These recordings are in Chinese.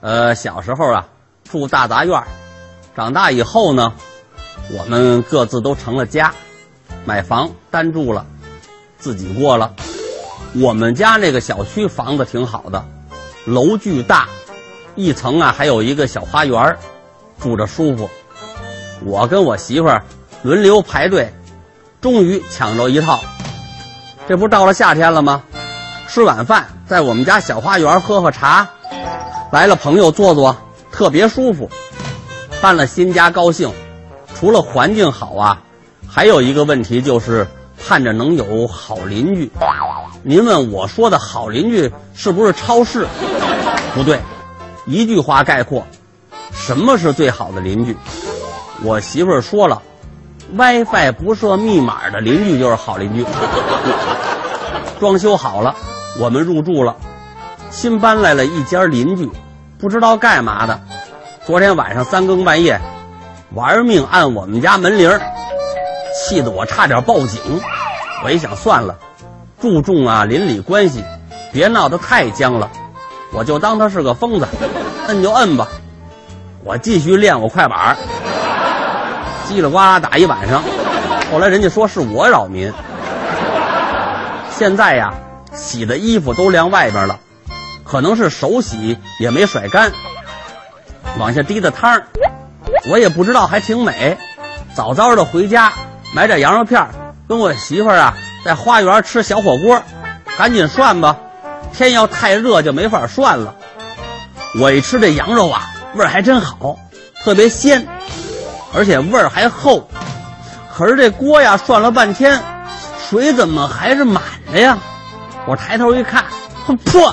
呃，小时候啊，住大杂院长大以后呢，我们各自都成了家，买房单住了，自己过了。我们家那个小区房子挺好的，楼巨大，一层啊还有一个小花园住着舒服。我跟我媳妇儿轮流排队，终于抢着一套。这不到了夏天了吗？吃晚饭在我们家小花园喝喝茶，来了朋友坐坐，特别舒服。搬了新家高兴，除了环境好啊，还有一个问题就是盼着能有好邻居。您问我说的好邻居是不是超市？不对，一句话概括，什么是最好的邻居？我媳妇儿说了，WiFi 不设密码的邻居就是好邻居。装修好了，我们入住了，新搬来了一家邻居，不知道干嘛的。昨天晚上三更半夜，玩命按我们家门铃，气得我差点报警。我一想，算了，注重啊邻里关系，别闹得太僵了，我就当他是个疯子，摁就摁吧。我继续练我快板，叽里呱啦打一晚上。后来人家说是我扰民。现在呀，洗的衣服都晾外边了，可能是手洗也没甩干，往下滴的汤儿，我也不知道，还挺美。早早的回家买点羊肉片儿跟我媳妇儿啊，在花园吃小火锅，赶紧涮吧，天要太热就没法涮了。我一吃这羊肉啊，味儿还真好，特别鲜，而且味儿还厚。可是这锅呀，涮了半天，水怎么还是满的呀？我抬头一看，破，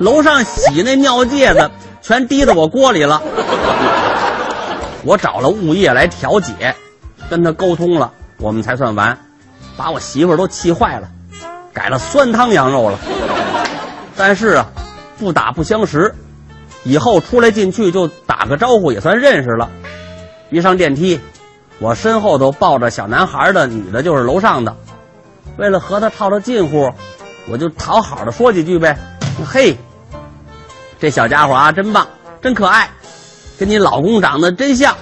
楼上洗那尿介子全滴到我锅里了。我找了物业来调解，跟他沟通了，我们才算完，把我媳妇都气坏了，改了酸汤羊肉了。但是啊，不打不相识，以后出来进去就打个招呼也算认识了。一上电梯，我身后头抱着小男孩的女的就是楼上的，为了和他套套近乎，我就讨好的说几句呗。嘿，这小家伙啊，真棒，真可爱，跟你老公长得真像。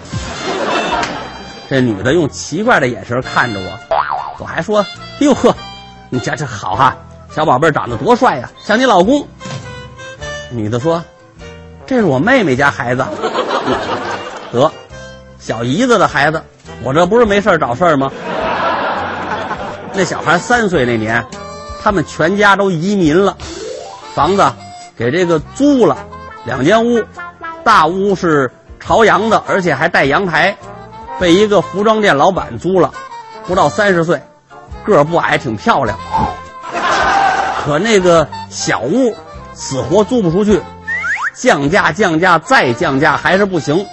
这女的用奇怪的眼神看着我，我还说：“哟呵，你这这好哈、小宝贝长得多帅呀，像你老公。”女的说：“这是我妹妹家孩子。”得，小姨子的孩子，我这不是没事找事儿吗？那小孩三岁那年，他们全家都移民了，房子给这个租了，两间屋，大屋是朝阳的，而且还带阳台，被一个服装店老板租了，不到三十岁，个儿不矮，挺漂亮。可那个小屋死活租不出去，降价降价再降价还是不行。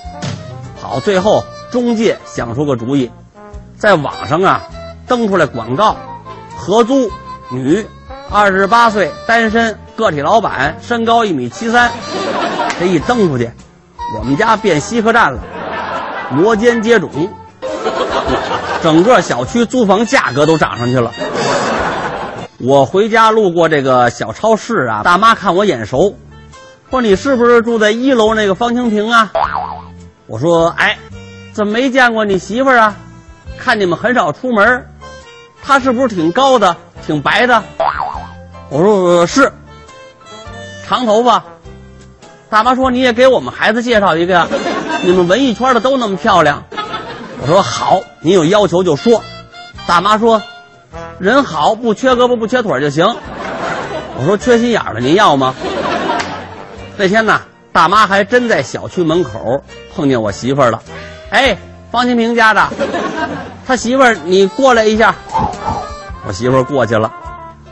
好，最后中介想出个主意，在网上啊登出来广告，合租女，二十八岁，单身，个体老板，身高一米七三。这一登出去，我们家变西客站了，摩肩接踵，整个小区租房价格都涨上去了。我回家路过这个小超市啊，大妈看我眼熟，说你是不是住在一楼那个方清平啊？我说哎，怎么没见过你媳妇啊？看你们很少出门，她是不是挺高的，挺白的？我说、是，长头发。大妈说你也给我们孩子介绍一个呀，你们文艺圈的都那么漂亮。我说好，你有要求就说。大妈说，人好不缺胳膊不缺腿就行。我说缺心眼儿的您要吗？那天呢，大妈还真在小区门口碰见我媳妇儿了。哎，方清平家的，他媳妇儿，你过来一下。我媳妇儿过去了。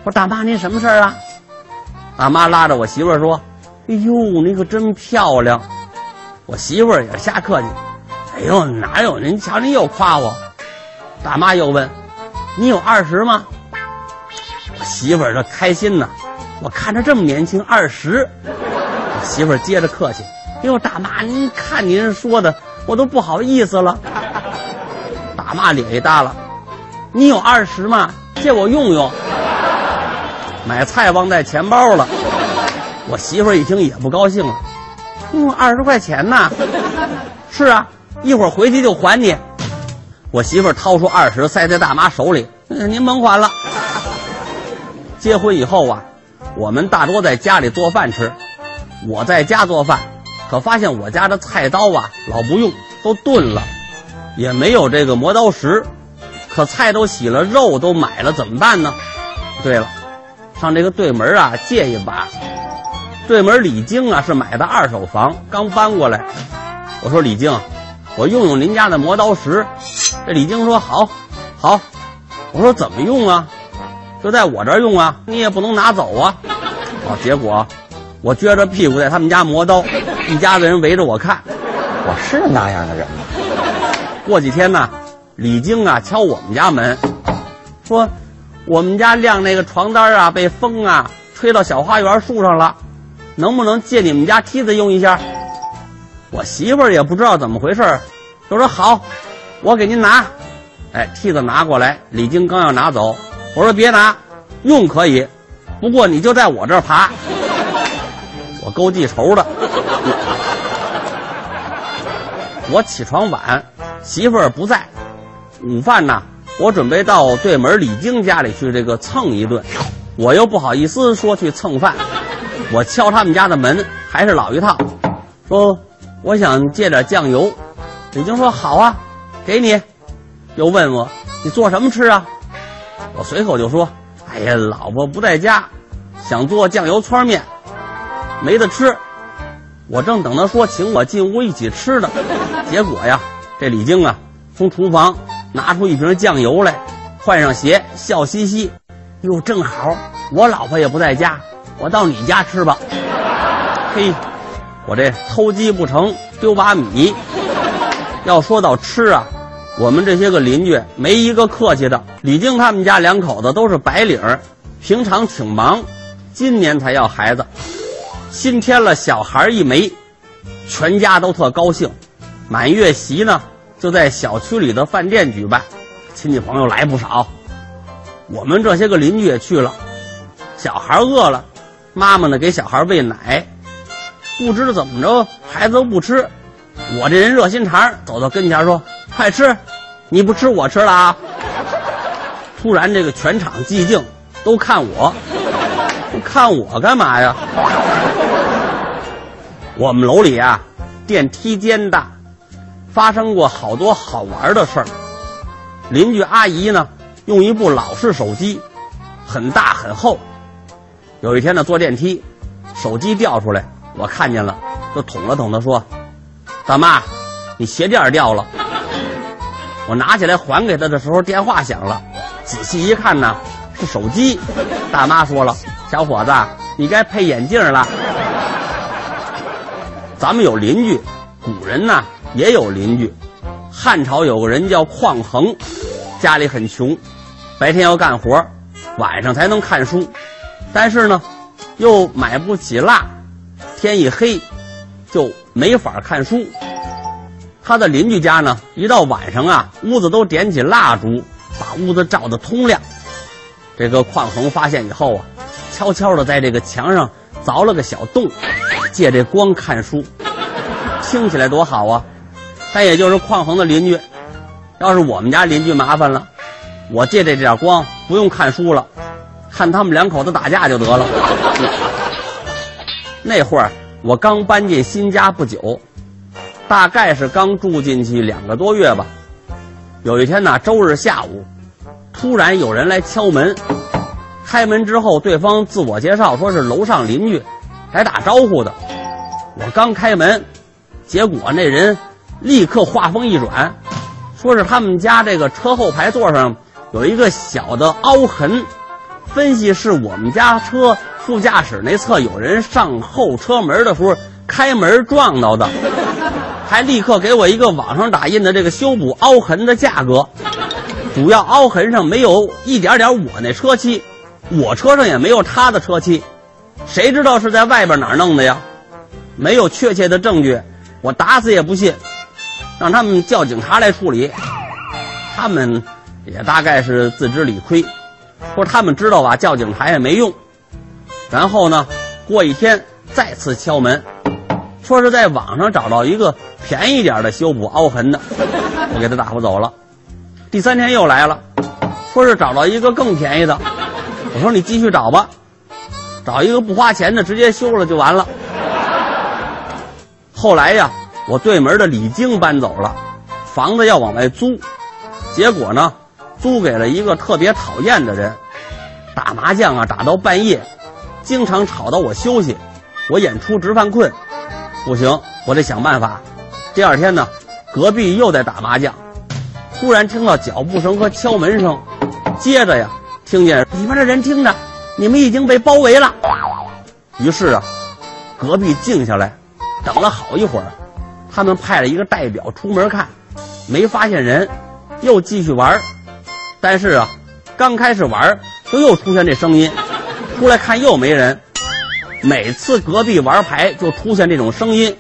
我说大妈，您什么事儿啊？大妈拉着我媳妇儿说：“哎呦，你可真漂亮。”我媳妇儿也瞎客气。哎呦，哪有？您瞧，您又夸我。大妈又问：“你有二十吗？”我媳妇儿这开心呢，我看着这么年轻，二十。我媳妇儿接着客气：“哎呦，大妈，您看您说的，我都不好意思了。”大妈脸一耷了：“你有二十吗？借我用用。”买菜忘带钱包了。我媳妇儿一听也不高兴了：“嗯，二十块钱呢？是啊，一会儿回去就还你。我媳妇儿掏出二十塞在大妈手里，您甭还了。结婚以后啊，我们大多在家里做饭吃。我在家做饭，可发现我家的菜刀啊老不用，都钝了，也没有这个磨刀石。可菜都洗了，肉都买了，怎么办呢？对了，上这个对门啊借一把。对门李菁啊是买的二手房，刚搬过来。我说李菁，我用用您家的磨刀石。这李菁说好，好。我说怎么用啊？就在我这用啊，你也不能拿走啊。哦，结果。我撅着屁股在他们家磨刀，一家子人围着我看。我是那样的人吗？过几天呢，李菁啊敲我们家门，说我们家晾那个床单啊被风啊吹到小花园树上了，能不能借你们家梯子用一下？我媳妇儿也不知道怎么回事，就说好，我给您拿。哎，梯子拿过来，李菁刚要拿走，我说别拿，用可以，不过你就在我这儿爬。我够记仇的。我起床晚，媳妇儿不在，午饭呢，我准备到对门李菁家里去这个蹭一顿，我又不好意思说去蹭饭，我敲他们家的门，还是老一套，说我想借点酱油。李菁说好啊，给你。又问我你做什么吃啊？我随口就说，哎呀，老婆不在家，想做酱油汆面。没得吃，我正等他说请我进屋一起吃呢，结果呀，这李菁啊，从厨房拿出一瓶酱油来，换上鞋，笑嘻嘻，哟，正好我老婆也不在家，我到你家吃吧。嘿，我这偷鸡不成丢把米。要说到吃啊，我们这些个邻居没一个客气的。李菁他们家两口子都是白领儿，平常挺忙，今年才要孩子。新添了小孩一枚，全家都特高兴。满月席呢，就在小区里的饭店举办，亲戚朋友来不少。我们这些个邻居也去了。小孩饿了，妈妈呢给小孩喂奶，不知怎么着，孩子都不吃。我这人热心肠，走到跟前说：“快吃，你不吃我吃了啊！”突然这个全场寂静，都看我，看我干嘛呀？我们楼里啊，电梯间大，发生过好多好玩的事儿。邻居阿姨呢，用一部老式手机，很大很厚。有一天呢，坐电梯，手机掉出来，我看见了，就捅了捅她，说：“大妈，你鞋垫掉了。”我拿起来还给她的时候，电话响了，仔细一看呢，是手机。大妈说了：“小伙子，你该配眼镜了。”咱们有邻居，古人呢也有邻居。汉朝有个人叫匡衡，家里很穷，白天要干活，晚上才能看书。但是呢，又买不起蜡，天一黑就没法看书。他的邻居家呢，一到晚上啊，屋子都点起蜡烛，把屋子照得通亮。这个匡衡发现以后啊，悄悄的在这个墙上凿了个小洞。借这光看书，听起来多好啊！但也就是匡衡的邻居，要是我们家邻居麻烦了，我借这点光不用看书了，看他们两口子打架就得了。那会儿我刚搬进新家不久，大概是刚住进去两个多月吧。有一天呢，周日下午，突然有人来敲门，开门之后，对方自我介绍说是楼上邻居。来打招呼的，我刚开门，结果那人立刻话锋一转，说是他们家这个车后排座上有一个小的凹痕，分析是我们家车副驾驶那侧有人上后车门的时候开门撞到的，还立刻给我一个网上打印的这个修补凹痕的价格，主要凹痕上没有一点点我那车漆，我车上也没有他的车漆。谁知道是在外边哪儿弄的呀？没有确切的证据，我打死也不信。让他们叫警察来处理。他们也大概是自知理亏，说他们知道吧，叫警察也没用。然后呢，过一天再次敲门，说是在网上找到一个便宜点的修补凹痕的，我给他打发走了。第三天又来了，说是找到一个更便宜的，我说你继续找吧，找一个不花钱的，直接修了就完了。后来呀，我对门的李菁搬走了，房子要往外租，结果呢，租给了一个特别讨厌的人，打麻将啊打到半夜，经常吵到我休息，我演出直犯困。不行，我得想办法。第二天呢，隔壁又在打麻将，突然听到脚步声和敲门声，接着呀，听见里边的人听着，你们已经被包围了。于是啊，隔壁静下来，等了好一会儿，他们派了一个代表出门看，没发现人，又继续玩。但是啊，刚开始玩就又出现这声音，出来看又没人。每次隔壁玩牌就出现这种声音，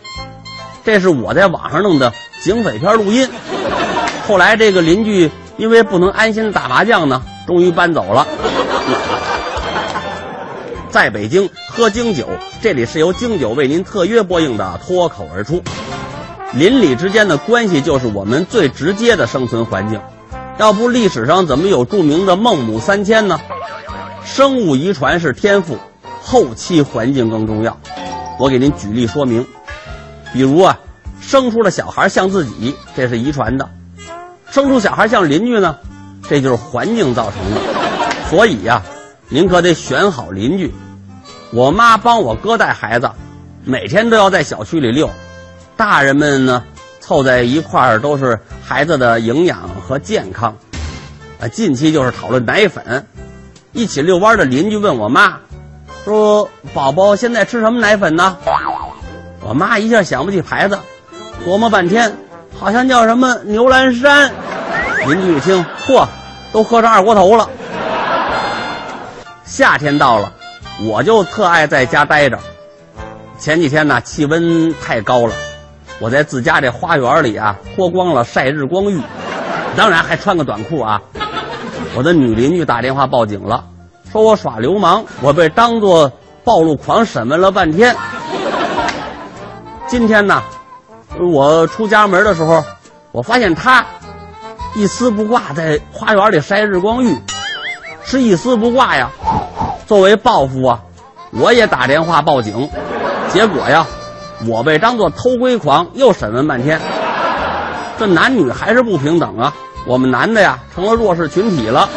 这是我在网上弄的警匪片录音。后来这个邻居因为不能安心打麻将呢，终于搬走了。在北京喝京酒，这里是由京酒为您特约播映的《脱口而出》。邻里之间的关系就是我们最直接的生存环境，要不历史上怎么有著名的孟母三迁呢？生物遗传是天赋。后期环境更重要，我给您举例说明。比如啊，生出的小孩像自己，这是遗传的；生出小孩像邻居呢，这就是环境造成的。所以呀，您可得选好邻居。我妈帮我哥带孩子，每天都要在小区里遛，大人们呢凑在一块儿都是孩子的营养和健康。啊，近期就是讨论奶粉，一起遛弯的邻居问我妈。说宝宝现在吃什么奶粉呢？我妈一下想不起牌子，琢磨半天，好像叫什么牛栏山。邻居一听，嚯，都喝上二锅头了。夏天到了，我就特爱在家待着。前几天呢，气温太高了，我在自家这花园里啊，脱光了晒日光浴，当然还穿个短裤啊。我的女邻居打电话报警了。说我耍流氓，我被当作暴露狂审问了半天。今天呢，我出家门的时候，我发现他一丝不挂在花园里晒日光浴，是一丝不挂呀。作为报复啊，我也打电话报警，结果呀，我被当做偷窥狂，又审问半天。这男女还是不平等啊！我们男的呀，成了弱势群体了。